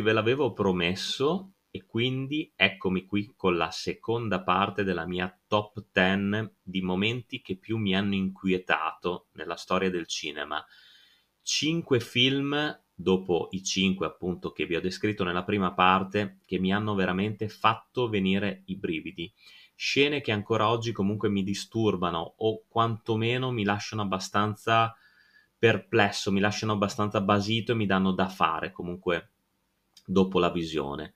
Ragazzi, ve l'avevo promesso e quindi eccomi qui con la seconda parte della mia top 10 di momenti che più mi hanno inquietato nella storia del cinema. Cinque film, dopo i cinque appunto che vi ho descritto nella prima parte, che mi hanno veramente fatto venire i brividi. Scene che ancora oggi comunque mi disturbano o quantomeno mi lasciano abbastanza perplesso, mi lasciano abbastanza basito e mi danno da fare comunque dopo la visione.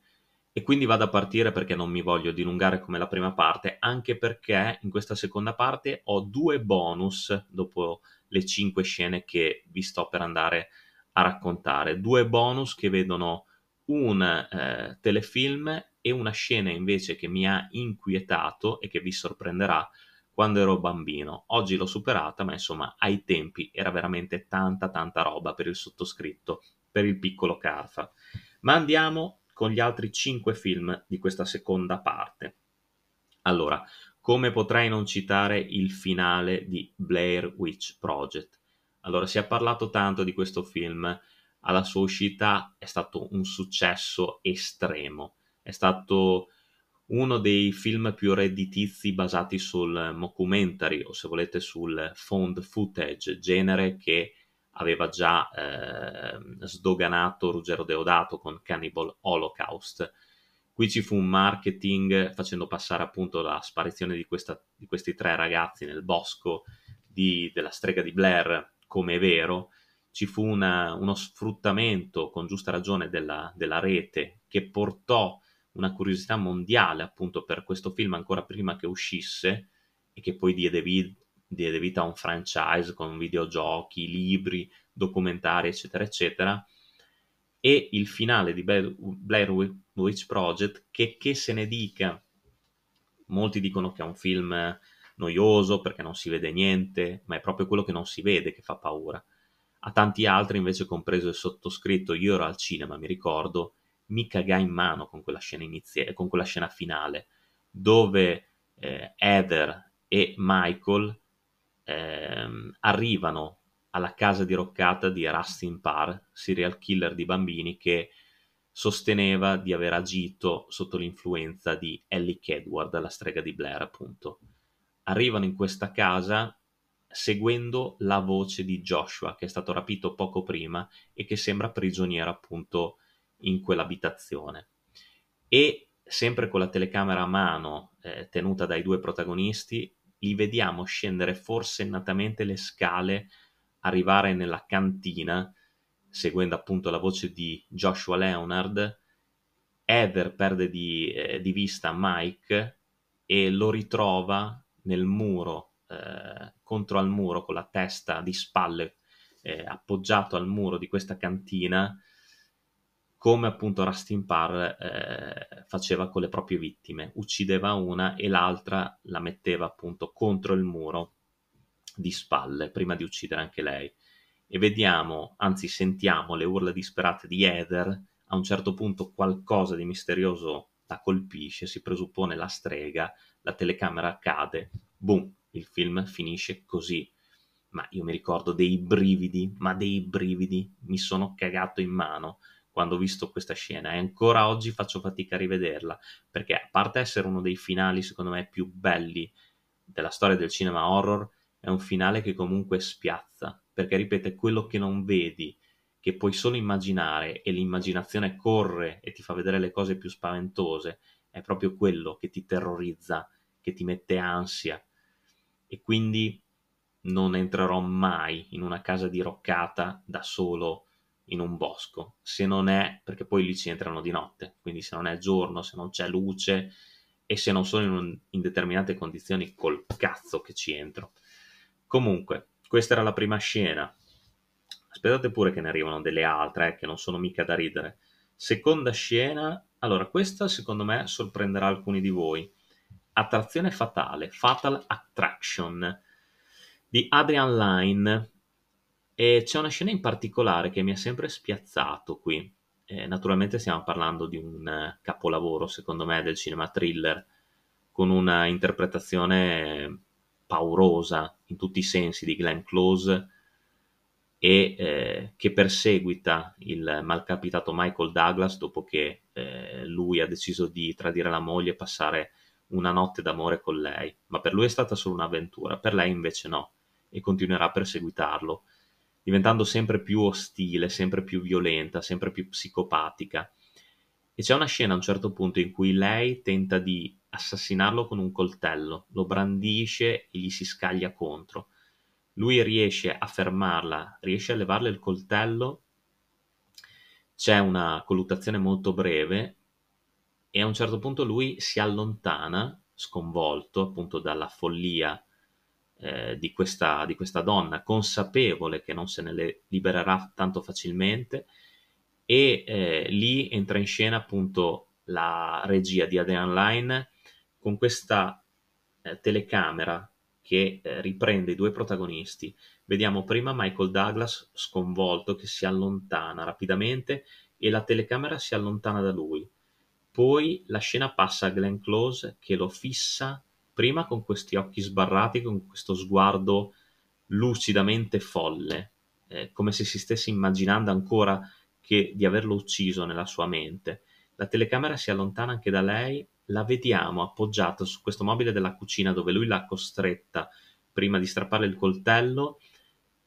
E quindi vado a partire perché non mi voglio dilungare come la prima parte, anche perché in questa seconda parte ho due bonus dopo le cinque scene che vi sto per andare a raccontare. Due bonus che vedono un eh, telefilm e una scena invece che mi ha inquietato e che vi sorprenderà quando ero bambino. Oggi l'ho superata, ma insomma ai tempi era veramente tanta tanta roba per il sottoscritto, per il piccolo Carfa. Ma andiamo con gli altri cinque film di questa seconda parte. Allora, come potrei non citare il finale di Blair Witch Project? Allora, si è parlato tanto di questo film, alla sua uscita è stato un successo estremo, è stato uno dei film più redditizi basati sul mockumentary o se volete sul found footage, genere che aveva già eh, sdoganato Ruggero Deodato con Cannibal Holocaust. Qui ci fu un marketing facendo passare appunto la sparizione di, questa, di questi tre ragazzi nel bosco di, della strega di Blair come vero, ci fu una, uno sfruttamento con giusta ragione della, della, rete che portò una curiosità mondiale appunto per questo film ancora prima che uscisse e che poi diede, vita diede vita a un franchise con videogiochi, libri, documentari, eccetera, eccetera. E il finale di Blair Witch Project, che, che se ne dica, molti dicono che è un film noioso perché non si vede niente, ma è proprio quello che non si vede che fa paura. A tanti altri, invece, compreso il sottoscritto, io ero al cinema, mi ricordo, mi cagai in mano con quella scena iniziale, con quella scena finale, dove eh, Heather e Michael ehm, arrivano alla casa diroccata di Rustin Parr, serial killer di bambini che sosteneva di aver agito sotto l'influenza di Ellie Kedward, la strega di Blair, appunto. Arrivano in questa casa seguendo la voce di Joshua, che è stato rapito poco prima e che sembra prigioniero appunto in quell'abitazione. E sempre con la telecamera a mano eh, tenuta dai due protagonisti, li vediamo scendere forsennatamente le scale, arrivare nella cantina, seguendo appunto la voce di Joshua Leonard. Heather perde di, eh, di vista Mike e lo ritrova nel muro, eh, contro al muro, con la testa di spalle eh, appoggiato al muro di questa cantina come appunto Rustin Parr eh, faceva con le proprie vittime, uccideva una e l'altra la metteva appunto contro il muro di spalle prima di uccidere anche lei. E vediamo, anzi sentiamo le urla disperate di Heather, a un certo punto qualcosa di misterioso la colpisce, si presuppone la strega, la telecamera cade, boom, il film finisce così. Ma io mi ricordo dei brividi, ma dei brividi, mi sono cagato in mano quando ho visto questa scena e ancora oggi faccio fatica a rivederla perché a parte essere uno dei finali secondo me più belli della storia del cinema horror è un finale che comunque spiazza perché ripete quello che non vedi che puoi solo immaginare e l'immaginazione corre e ti fa vedere le cose più spaventose è proprio quello che ti terrorizza che ti mette ansia. E quindi non entrerò mai in una casa diroccata da solo in un bosco, se non è, perché poi lì ci entrano di notte, quindi se non è giorno, se non c'è luce e se non sono in, un, in determinate condizioni, col cazzo che ci entro. Comunque, questa era la prima scena. Aspettate pure che ne arrivano delle altre, eh, che non sono mica da ridere. Seconda scena, allora questa secondo me sorprenderà alcuni di voi. Attrazione fatale, Fatal Attraction di Adrian Lyne e c'è una scena in particolare che mi ha sempre spiazzato qui. Eh, naturalmente stiamo parlando di un eh, capolavoro, secondo me, del cinema thriller, con una interpretazione paurosa in tutti i sensi di Glenn Close e eh, che perseguita il malcapitato Michael Douglas dopo che eh, lui ha deciso di tradire la moglie e passare una notte d'amore con lei, ma per lui è stata solo un'avventura, per lei invece no, e continuerà a perseguitarlo, diventando sempre più ostile, sempre più violenta, sempre più psicopatica. E c'è una scena a un certo punto in cui lei tenta di assassinarlo con un coltello, lo brandisce e gli si scaglia contro. Lui riesce a fermarla, riesce a levarle il coltello, c'è una colluttazione molto breve e a un certo punto lui si allontana, sconvolto appunto dalla follia eh, di, questa, di questa donna, consapevole che non se ne libererà tanto facilmente, e eh, lì entra in scena appunto la regia di Adrian Line con questa eh, telecamera che eh, riprende i due protagonisti. Vediamo prima Michael Douglas sconvolto che si allontana rapidamente e la telecamera si allontana da lui. Poi la scena passa a Glenn Close che lo fissa prima con questi occhi sbarrati, con questo sguardo lucidamente folle, eh, come se si stesse immaginando ancora che, di averlo ucciso nella sua mente. La telecamera si allontana anche da lei, la vediamo appoggiata su questo mobile della cucina dove lui l'ha costretta prima di strapparle il coltello,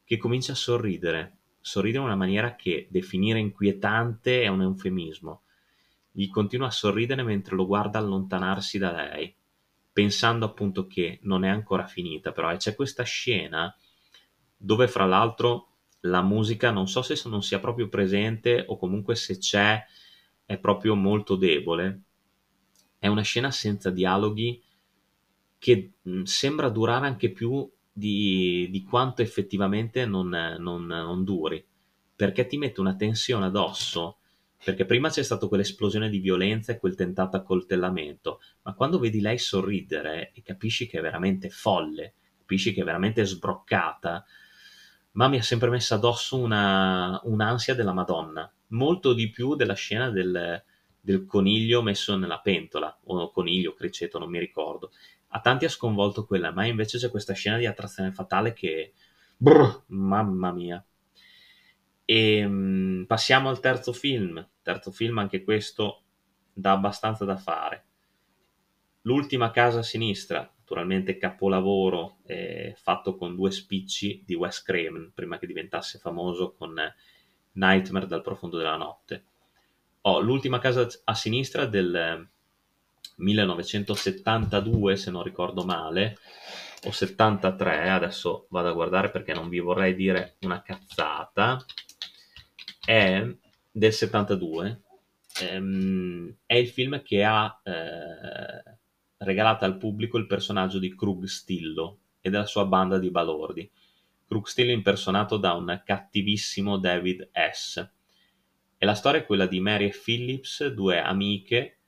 che comincia a sorridere, sorridere in una maniera che definire inquietante è un eufemismo. Gli continua a sorridere mentre lo guarda allontanarsi da lei, pensando appunto che non è ancora finita, però e c'è questa scena dove fra l'altro la musica non so se non sia proprio presente o comunque se c'è è proprio molto debole. È una scena senza dialoghi che sembra durare anche più di, di quanto effettivamente non, non, non duri, perché ti mette una tensione addosso perché prima c'è stata quell'esplosione di violenza e quel tentato accoltellamento, ma quando vedi lei sorridere e capisci che è veramente folle, capisci che è veramente sbroccata, ma mi ha sempre messo addosso una, un'ansia della Madonna, molto di più della scena del, del coniglio messo nella pentola, o coniglio, criceto, non mi ricordo. A tanti ha sconvolto quella, ma invece c'è questa scena di attrazione fatale che... Brr, mamma mia. E um, passiamo al terzo film. Terzo film, anche questo dà abbastanza da fare. L'ultima casa a sinistra, naturalmente capolavoro eh, fatto con due spicci di Wes Craven, prima che diventasse famoso con Nightmare dal profondo della notte. Oh, l'ultima casa a sinistra del 1972, se non ricordo male, o 73, adesso vado a guardare perché non vi vorrei dire una cazzata è del 72, ehm, è il film che ha eh, regalato al pubblico il personaggio di Krug Stillo e della sua banda di balordi. Krug Stillo impersonato da un cattivissimo David S. E la storia è quella di Mary e Phillips, due amiche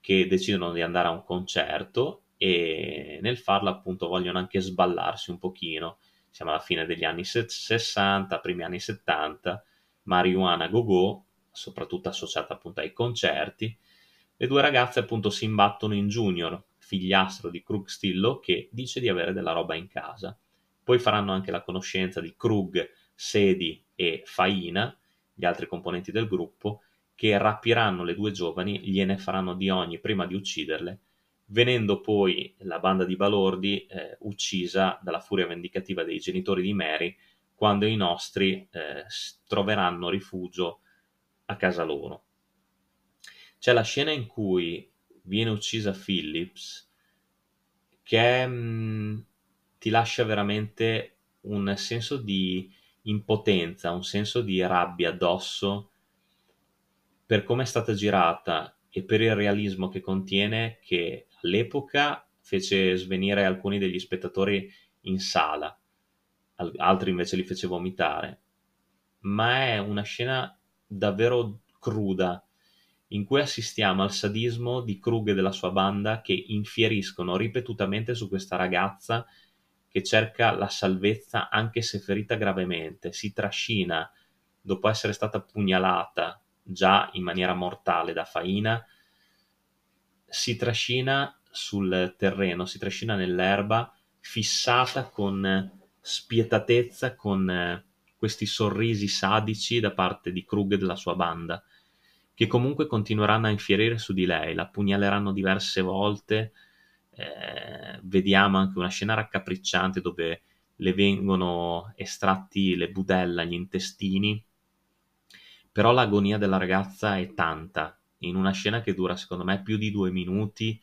che decidono di andare a un concerto e nel farlo appunto vogliono anche sballarsi un pochino. Siamo alla fine degli anni 60, primi anni 70 marijuana go-go, soprattutto associata appunto ai concerti, le due ragazze appunto si imbattono in Junior, figliastro di Krug Stillo, che dice di avere della roba in casa. Poi faranno anche la conoscenza di Krug, Sedi e Faina, gli altri componenti del gruppo, che rapiranno le due giovani, gliene faranno di ogni prima di ucciderle, venendo poi la banda di balordi eh, uccisa dalla furia vendicativa dei genitori di Mary quando i nostri eh, troveranno rifugio a casa loro. C'è la scena in cui viene uccisa Phillips che mh, mm, ti lascia veramente un senso di impotenza, un senso di rabbia addosso per come è stata girata e per il realismo che contiene che all'epoca fece svenire alcuni degli spettatori in sala altri invece li fece vomitare. Ma è una scena davvero cruda in cui assistiamo al sadismo di Krug e della sua banda che infieriscono ripetutamente su questa ragazza che cerca la salvezza anche se ferita gravemente, si trascina dopo essere stata pugnalata già in maniera mortale da Faina, si trascina sul terreno, si trascina nell'erba fissata con spietatezza con eh, questi sorrisi sadici da parte di Krug e della sua banda, che comunque continueranno a infierire su di lei, la pugnaleranno diverse volte, eh, vediamo anche una scena raccapricciante dove le vengono estratti le budella, gli intestini, però l'agonia della ragazza è tanta, in una scena che dura secondo me più di due minuti,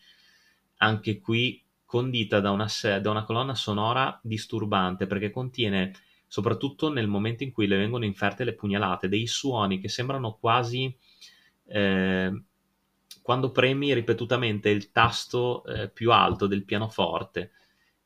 anche qui condita da una, da una colonna sonora disturbante perché contiene soprattutto nel momento in cui le vengono inferte le pugnalate, dei suoni che sembrano quasi eh, quando premi ripetutamente il tasto eh, più alto del pianoforte,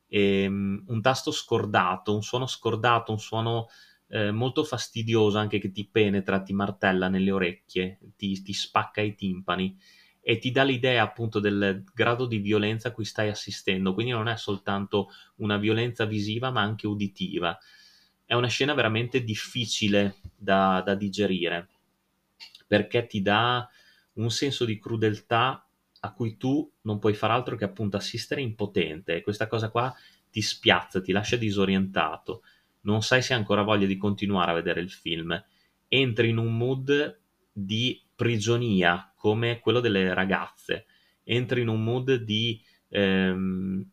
e, um, un tasto scordato, un suono scordato, un suono eh, molto fastidioso anche che ti penetra, ti martella nelle orecchie, ti, ti spacca i timpani e ti dà l'idea appunto del grado di violenza a cui stai assistendo, quindi non è soltanto una violenza visiva ma anche uditiva. È una scena veramente difficile da, da digerire perché ti dà un senso di crudeltà a cui tu non puoi far altro che appunto assistere impotente. E questa cosa qua ti spiazza, ti lascia disorientato, non sai se hai ancora voglia di continuare a vedere il film, entri in un mood di prigionia come quello delle ragazze, entri in un mood di, ehm,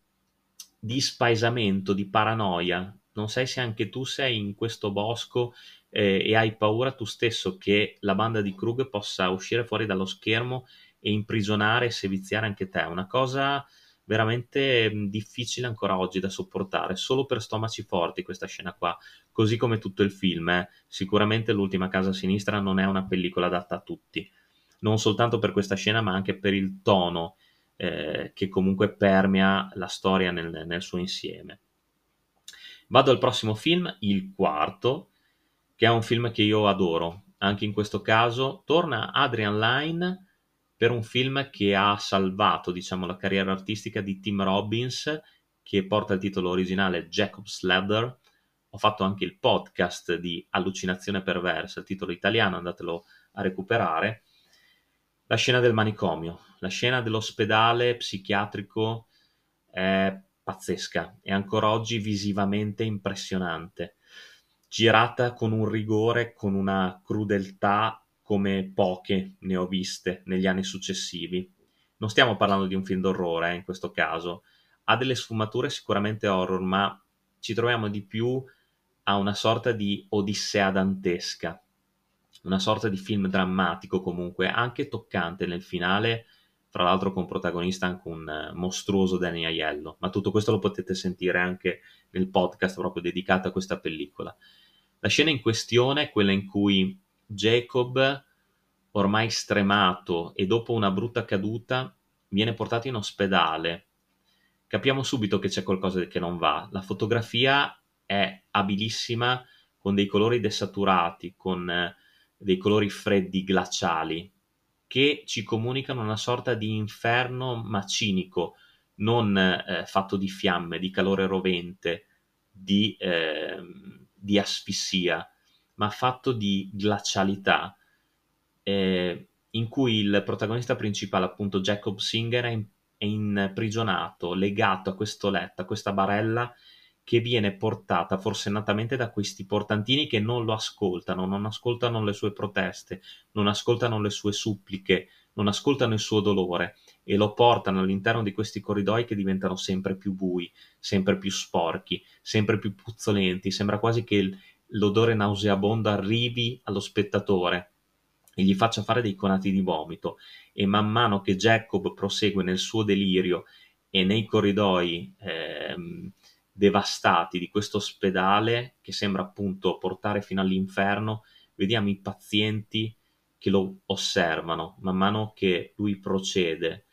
di spaesamento, di paranoia, non sai se anche tu sei in questo bosco eh, e hai paura tu stesso che la banda di Krug possa uscire fuori dallo schermo e imprigionare e seviziare anche te. Una cosa veramente difficile ancora oggi da sopportare, solo per stomaci forti questa scena qua, così come tutto il film. Eh. Sicuramente l'ultima casa a sinistra non è una pellicola adatta a tutti, non soltanto per questa scena, ma anche per il tono eh, che comunque permea la storia nel, nel suo insieme. Vado al prossimo film, il quarto, che è un film che io adoro. Anche in questo caso torna Adrian Lyne per un film che ha salvato, diciamo, la carriera artistica di Tim Robbins, che porta il titolo originale Jacob's Ladder. Ho fatto anche il podcast di Allucinazione perversa, il titolo italiano, andatelo a recuperare. La scena del manicomio, la scena dell'ospedale psichiatrico è pazzesca e ancora oggi visivamente impressionante girata con un rigore, con una crudeltà come poche ne ho viste negli anni successivi. Non stiamo parlando di un film d'orrore eh, in questo caso, ha delle sfumature sicuramente horror, ma ci troviamo di più a una sorta di odissea dantesca, una sorta di film drammatico comunque, anche toccante nel finale, fra l'altro con protagonista anche un eh, mostruoso Danny Aiello, ma tutto questo lo potete sentire anche nel podcast proprio dedicato a questa pellicola. La scena in questione è quella in cui Jacob, ormai stremato e dopo una brutta caduta, viene portato in ospedale. Capiamo subito che c'è qualcosa che non va. La fotografia è abilissima, con dei colori desaturati, con eh, dei colori freddi, glaciali, che ci comunicano una sorta di inferno ma cinico, non eh, fatto di fiamme, di calore rovente, di, eh, di asfissia, ma fatto di glacialità, eh, in cui il protagonista principale, appunto Jacob Singer, è, in, è imprigionato, legato a questo letto, a questa barella che viene portata forsennatamente da questi portantini che non lo ascoltano, non ascoltano le sue proteste, non ascoltano le sue suppliche, non ascoltano il suo dolore e lo portano all'interno di questi corridoi che diventano sempre più bui, sempre più sporchi, sempre più puzzolenti, sembra quasi che l'odore nauseabondo arrivi allo spettatore e gli faccia fare dei conati di vomito e man mano che Jacob prosegue nel suo delirio e nei corridoi ehm, devastati di questo ospedale che sembra appunto portare fino all'inferno, vediamo i pazienti che lo osservano man mano che lui procede.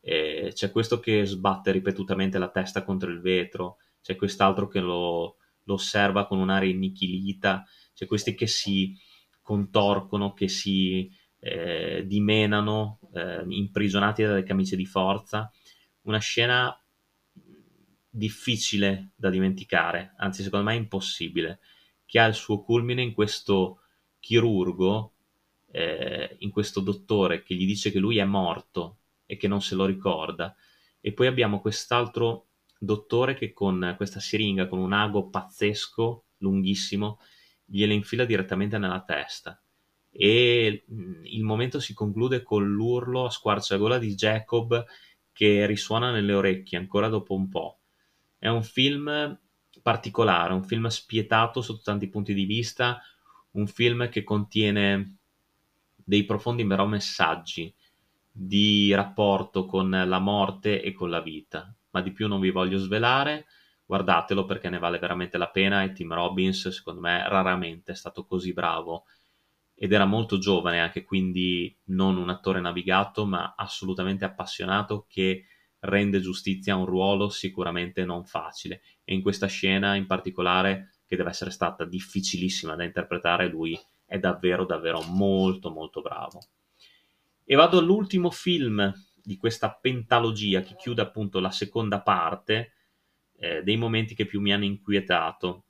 Eh, c'è questo che sbatte ripetutamente la testa contro il vetro, c'è quest'altro che lo, lo osserva con un'aria innichilita, c'è questi che si contorcono, che si eh, dimenano, eh, imprigionati dalle camicie di forza. Una scena difficile da dimenticare, anzi secondo me impossibile, che ha il suo culmine in questo chirurgo, eh, in questo dottore che gli dice che lui è morto e che non se lo ricorda. E poi abbiamo quest'altro dottore che con questa siringa, con un ago pazzesco, lunghissimo, gliele infila direttamente nella testa e mm, il momento si conclude con l'urlo a squarciagola di Jacob che risuona nelle orecchie ancora dopo un po'. È un film particolare, un film spietato sotto tanti punti di vista, un film che contiene dei profondi però messaggi di rapporto con la morte e con la vita. Ma di più non vi voglio svelare, guardatelo perché ne vale veramente la pena e Tim Robbins secondo me raramente è stato così bravo. Ed era molto giovane anche quindi non un attore navigato ma assolutamente appassionato che rende giustizia a un ruolo sicuramente non facile. E in questa scena in particolare che deve essere stata difficilissima da interpretare lui è davvero davvero molto molto bravo. E vado all'ultimo film di questa pentalogia che chiude appunto la seconda parte eh, dei momenti che più mi hanno inquietato.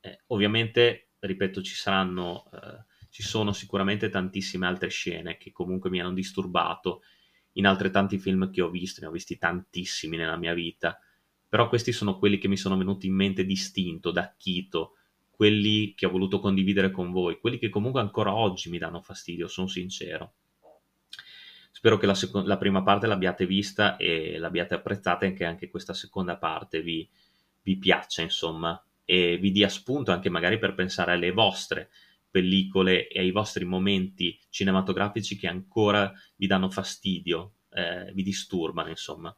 Eh, ovviamente, ripeto, ci saranno, eh, ci sono sicuramente tantissime altre scene che comunque mi hanno disturbato in altrettanti film che ho visto, ne ho visti tantissimi nella mia vita, però questi sono quelli che mi sono venuti in mente distinto, da Chito, quelli che ho voluto condividere con voi, quelli che comunque ancora oggi mi danno fastidio, sono sincero. Spero che la, seco- la prima parte l'abbiate vista e l'abbiate apprezzata e che anche questa seconda parte vi, vi piaccia, insomma, e vi dia spunto anche magari per pensare alle vostre pellicole e ai vostri momenti cinematografici che ancora vi danno fastidio, eh, vi disturbano, insomma.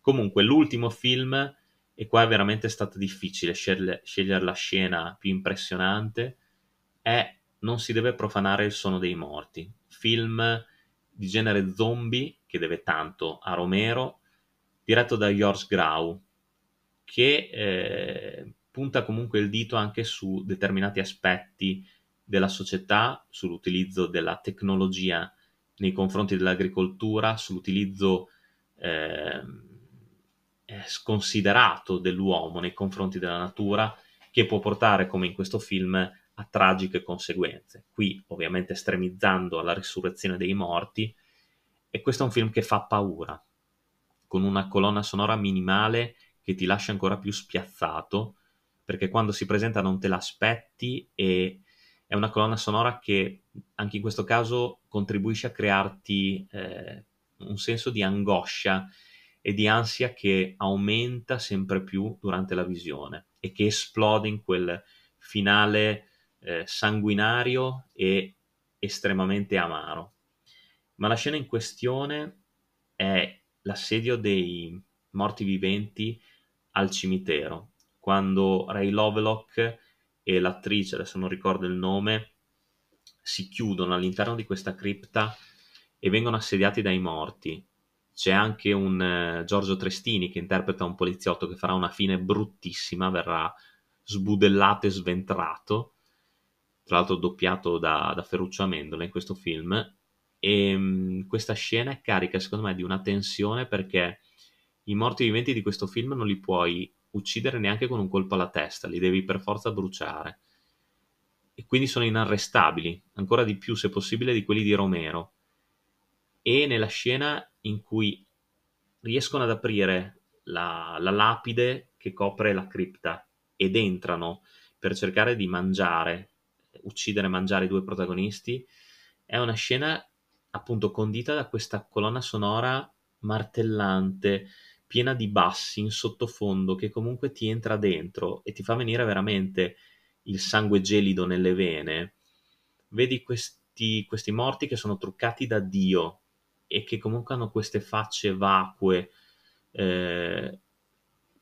Comunque, l'ultimo film, e qua è veramente stato difficile scegliere, scegliere la scena più impressionante, è Non si deve profanare il suono dei morti, film di genere zombie che deve tanto a Romero, diretto da George Grau, che eh, punta comunque il dito anche su determinati aspetti della società, sull'utilizzo della tecnologia nei confronti dell'agricoltura, sull'utilizzo eh, sconsiderato dell'uomo nei confronti della natura, che può portare, come in questo film, a tragiche conseguenze. Qui ovviamente estremizzando la risurrezione dei morti e questo è un film che fa paura, con una colonna sonora minimale che ti lascia ancora più spiazzato, perché quando si presenta non te l'aspetti e è una colonna sonora che anche in questo caso contribuisce a crearti eh, un senso di angoscia e di ansia che aumenta sempre più durante la visione e che esplode in quel finale eh, sanguinario e estremamente amaro. Ma la scena in questione è l'assedio dei morti viventi al cimitero, quando Ray Lovelock e l'attrice, adesso non ricordo il nome, si chiudono all'interno di questa cripta e vengono assediati dai morti. C'è anche un uh, Giorgio Trestini che interpreta un poliziotto che farà una fine bruttissima, verrà sbudellato e sventrato tra l'altro doppiato da, da Ferruccio Amendola in questo film, e mh, questa scena è carica secondo me di una tensione perché i morti viventi di questo film non li puoi uccidere neanche con un colpo alla testa, li devi per forza bruciare. E quindi sono inarrestabili, ancora di più se possibile di quelli di Romero. E nella scena in cui riescono ad aprire la, la lapide che copre la cripta ed entrano per cercare di mangiare uccidere e mangiare i due protagonisti, è una scena appunto condita da questa colonna sonora martellante, piena di bassi in sottofondo che comunque ti entra dentro e ti fa venire veramente il sangue gelido nelle vene. Vedi questi, questi morti che sono truccati da Dio e che comunque hanno queste facce vacue, eh,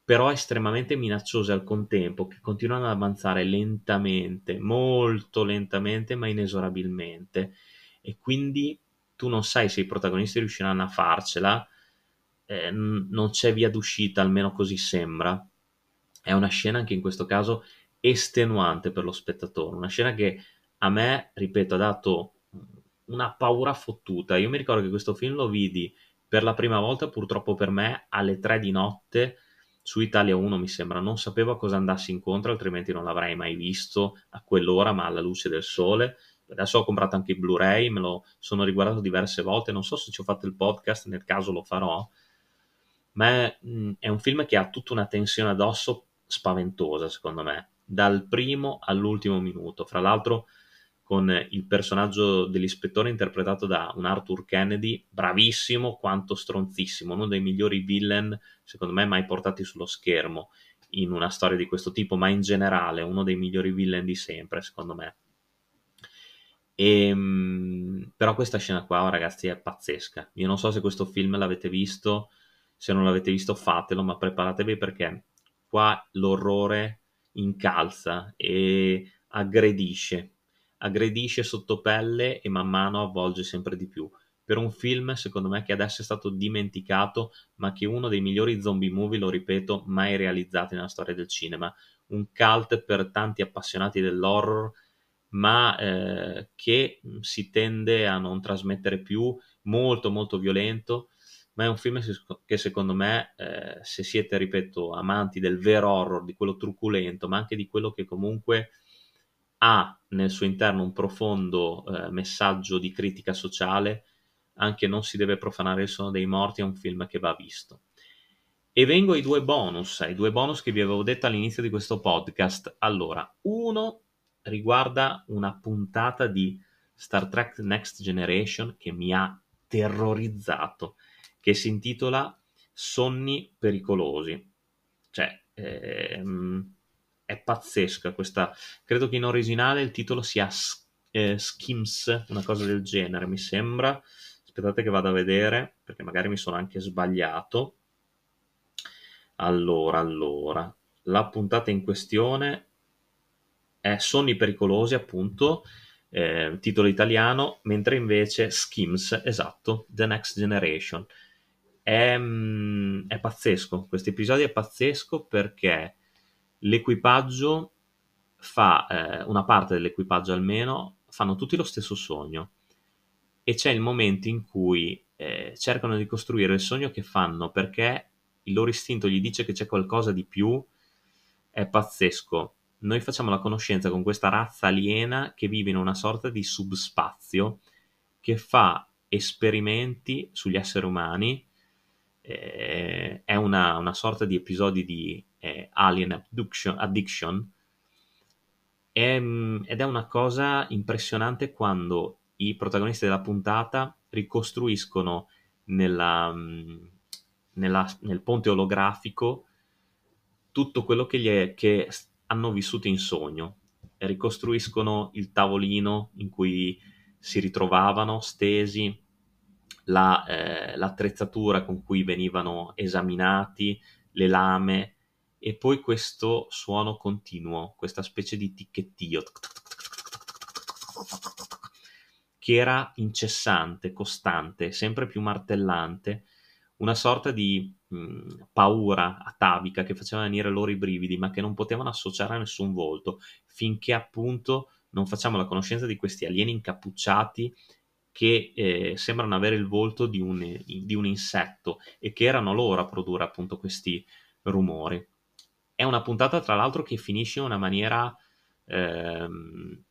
però estremamente minacciose al contempo, che continuano ad avanzare lentamente, molto lentamente, ma inesorabilmente. E quindi tu non sai se i protagonisti riusciranno a farcela, eh, non c'è via d'uscita, almeno così sembra. È una scena anche in questo caso estenuante per lo spettatore, una scena che a me, ripeto, ha dato una paura fottuta. Io mi ricordo che questo film lo vidi per la prima volta, purtroppo per me, alle tre di notte su Italia 1 mi sembra, non sapevo a cosa andassi incontro, altrimenti non l'avrei mai visto a quell'ora, ma alla luce del sole. Adesso ho comprato anche il Blu-ray, me lo sono riguardato diverse volte, non so se ci ho fatto il podcast, nel caso lo farò, ma è, mm, è un film che ha tutta una tensione addosso spaventosa, secondo me. dal primo all'ultimo minuto. Fra l'altro con il personaggio dell'ispettore interpretato da un Arthur Kennedy, bravissimo quanto stronzissimo, uno dei migliori villain secondo me mai portati sullo schermo in una storia di questo tipo, ma in generale uno dei migliori villain di sempre, secondo me. E, ehm, però questa scena qua, ragazzi, è pazzesca. Io non so se questo film l'avete visto, se non l'avete visto fatelo, ma preparatevi perché qua l'orrore incalza e aggredisce aggredisce sotto pelle e man mano avvolge sempre di più. Per un film, secondo me, che adesso è stato dimenticato, ma che è uno dei migliori zombie movie, lo ripeto, mai realizzati nella storia del cinema. Un cult per tanti appassionati dell'horror, ma eh, che si tende a non trasmettere più, molto molto violento, ma è un film che secondo me, eh, se siete, ripeto, amanti del vero horror, di quello truculento, ma anche di quello che comunque ha nel suo interno un profondo eh, messaggio di critica sociale, anche non si deve profanare il suono dei morti, è un film che va visto. E vengo ai due bonus, ai due bonus che vi avevo detto all'inizio di questo podcast. Allora, uno riguarda una puntata di Star Trek Next Generation che mi ha terrorizzato, che si intitola Sonni pericolosi. Cioè, ehm, è pazzesca questa. Credo che in originale il titolo sia eh, Skims, una cosa del genere, mi sembra. Aspettate che vado a vedere, perché magari mi sono anche sbagliato. Allora, allora, la puntata in questione è Sonni pericolosi, appunto, eh, titolo italiano, mentre invece Skims, esatto, The Next Generation. È, mm, è pazzesco, questo episodio è pazzesco perché l'equipaggio fa, eh, una parte dell'equipaggio almeno, fanno tutti lo stesso sogno e c'è il momento in cui eh, cercano di costruire il sogno che fanno perché il loro istinto gli dice che c'è qualcosa di più, è pazzesco. Noi facciamo la conoscenza con questa razza aliena che vive in una sorta di subspazio che fa esperimenti sugli esseri umani. Eh, è una, una sorta di episodi di eh, Alien Abduction, Addiction, è, mm, ed è una cosa impressionante quando i protagonisti della puntata ricostruiscono nella, mm, nella, nel ponte olografico tutto quello che, è, che hanno vissuto in sogno. Ricostruiscono il tavolino in cui si ritrovavano stesi, la, eh, l'attrezzatura con cui venivano esaminati, le lame, e poi questo suono continuo, questa specie di ticchettio che era incessante, costante, sempre più martellante, una sorta di mh, paura atavica che faceva venire loro i brividi, ma che non potevano associare a nessun volto, finché appunto non facciamo la conoscenza di questi alieni incappucciati che eh, sembrano avere il volto di un, di un insetto e che erano loro a produrre appunto questi rumori. È una puntata, tra l'altro, che finisce in una maniera ehm,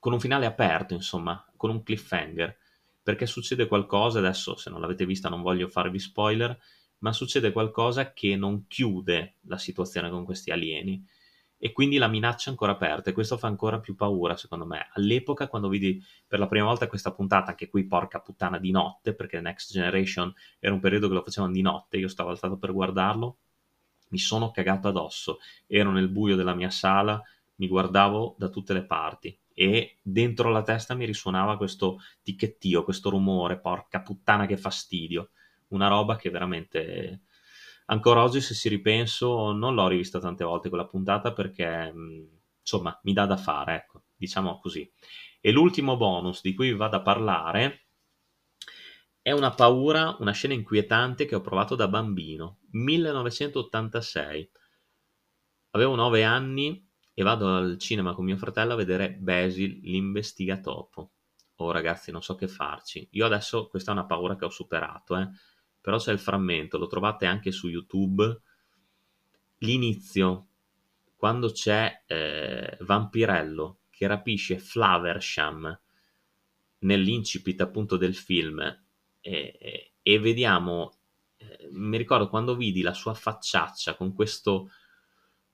con un finale aperto, insomma, con un cliffhanger. Perché succede qualcosa, adesso se non l'avete vista non voglio farvi spoiler, ma succede qualcosa che non chiude la situazione con questi alieni e quindi la minaccia è ancora aperta e questo fa ancora più paura secondo me. All'epoca quando vidi per la prima volta questa puntata, anche qui porca puttana di notte, perché Next Generation era un periodo che lo facevano di notte, io stavo alzato per guardarlo, mi sono cagato addosso. Ero nel buio della mia sala, mi guardavo da tutte le parti e dentro la testa mi risuonava questo ticchettio, questo rumore, porca puttana che fastidio. Una roba che veramente ancora oggi se ci ripenso non l'ho rivista tante volte quella puntata perché insomma mi dà da fare, ecco, diciamo così. E l'ultimo bonus di cui vi vado a parlare è una paura, una scena inquietante che ho provato da bambino. 1986. Avevo 9 anni e vado al cinema con mio fratello a vedere Basil l'investigatopo. Oh ragazzi, non so che farci. Io adesso questa è una paura che ho superato, eh. Però c'è il frammento, lo trovate anche su YouTube. L'inizio, quando c'è eh, Vampirello che rapisce Flaversham nell'incipit appunto del film e, e vediamo, eh, mi ricordo quando vidi la sua facciaccia con questo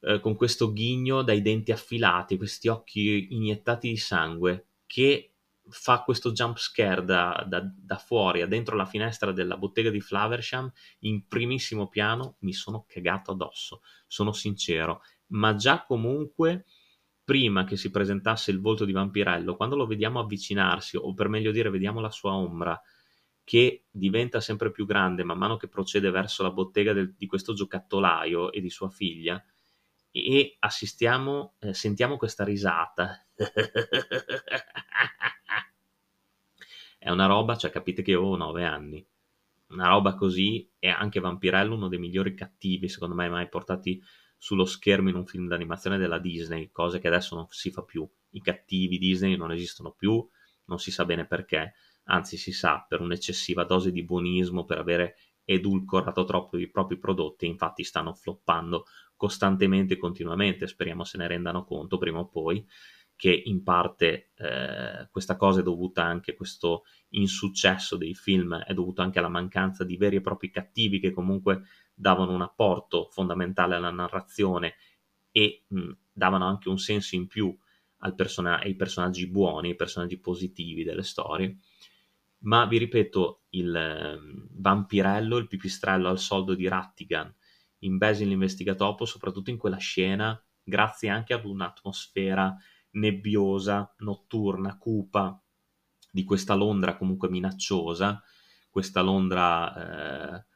eh, con questo ghigno dai denti affilati, questi occhi iniettati di sangue, che fa questo jump scare da, da, da fuori dentro la finestra della bottega di Flaversham in primissimo piano, mi sono cagato addosso, sono sincero, ma già comunque prima che si presentasse il volto di Vampirello, quando lo vediamo avvicinarsi, o per meglio dire, vediamo la sua ombra, che diventa sempre più grande man mano che procede verso la bottega del, di questo giocattolaio e di sua figlia, e assistiamo, eh, sentiamo questa risata. È una roba, cioè capite che io ho nove anni. Una roba così, e anche Vampirello, uno dei migliori cattivi, secondo me, mai portati sullo schermo in un film d'animazione della Disney, cose che adesso non si fa più. I cattivi Disney non esistono più, non si sa bene perché, anzi si sa per un'eccessiva dose di buonismo, per avere edulcorato troppo i propri prodotti, infatti stanno floppando costantemente e continuamente, speriamo se ne rendano conto prima o poi che in parte eh, questa cosa è dovuta anche, questo insuccesso dei film è dovuto anche alla mancanza di veri e propri cattivi che comunque davano un apporto fondamentale alla narrazione e mh, davano anche un senso in più person- ai personaggi buoni, ai personaggi positivi delle storie. Ma vi ripeto, il eh, vampirello, il pipistrello al soldo di Rattigan in Basil Investigatopo, soprattutto in quella scena, grazie anche ad un'atmosfera nebbiosa, notturna, cupa di questa Londra comunque minacciosa, questa Londra eh,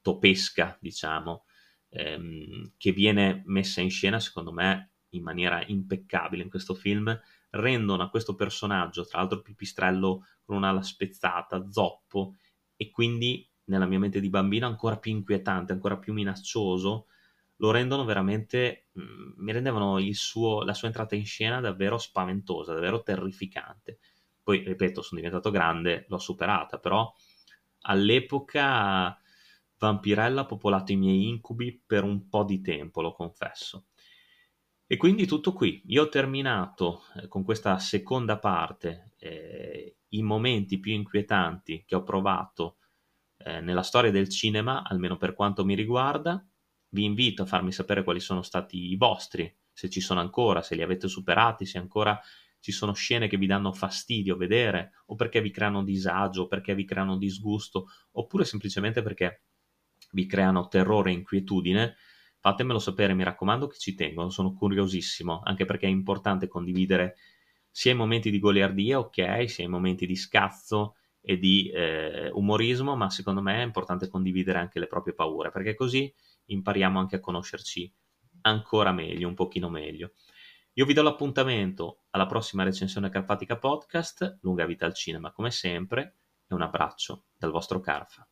topesca, diciamo, ehm, che viene messa in scena, secondo me, in maniera impeccabile in questo film, rendono a questo personaggio, tra l'altro pipistrello con un'ala spezzata, zoppo, e quindi nella mia mente di bambino ancora più inquietante, ancora più minaccioso, lo rendono veramente, mm, mi rendevano suo, la sua entrata in scena davvero spaventosa, davvero terrificante. Poi, ripeto, sono diventato grande, l'ho superata, però all'epoca Vampirella ha popolato i miei incubi per un po' di tempo, lo confesso. E quindi tutto qui. Io ho terminato eh, con questa seconda parte eh, i momenti più inquietanti che ho provato eh, nella storia del cinema, almeno per quanto mi riguarda, vi invito a farmi sapere quali sono stati i vostri, se ci sono ancora, se li avete superati, se ancora ci sono scene che vi danno fastidio vedere, o perché vi creano disagio, o perché vi creano disgusto, oppure semplicemente perché vi creano terrore e inquietudine, fatemelo sapere, mi raccomando che ci tengo, sono curiosissimo, anche perché è importante condividere sia i momenti di goliardia, ok, sia i momenti di scazzo e di eh, umorismo, ma secondo me è importante condividere anche le proprie paure, perché così impariamo anche a conoscerci ancora meglio, un pochino meglio. Io vi do l'appuntamento alla prossima recensione Carpatica Podcast, lunga vita al cinema come sempre, e un abbraccio dal vostro Carfa.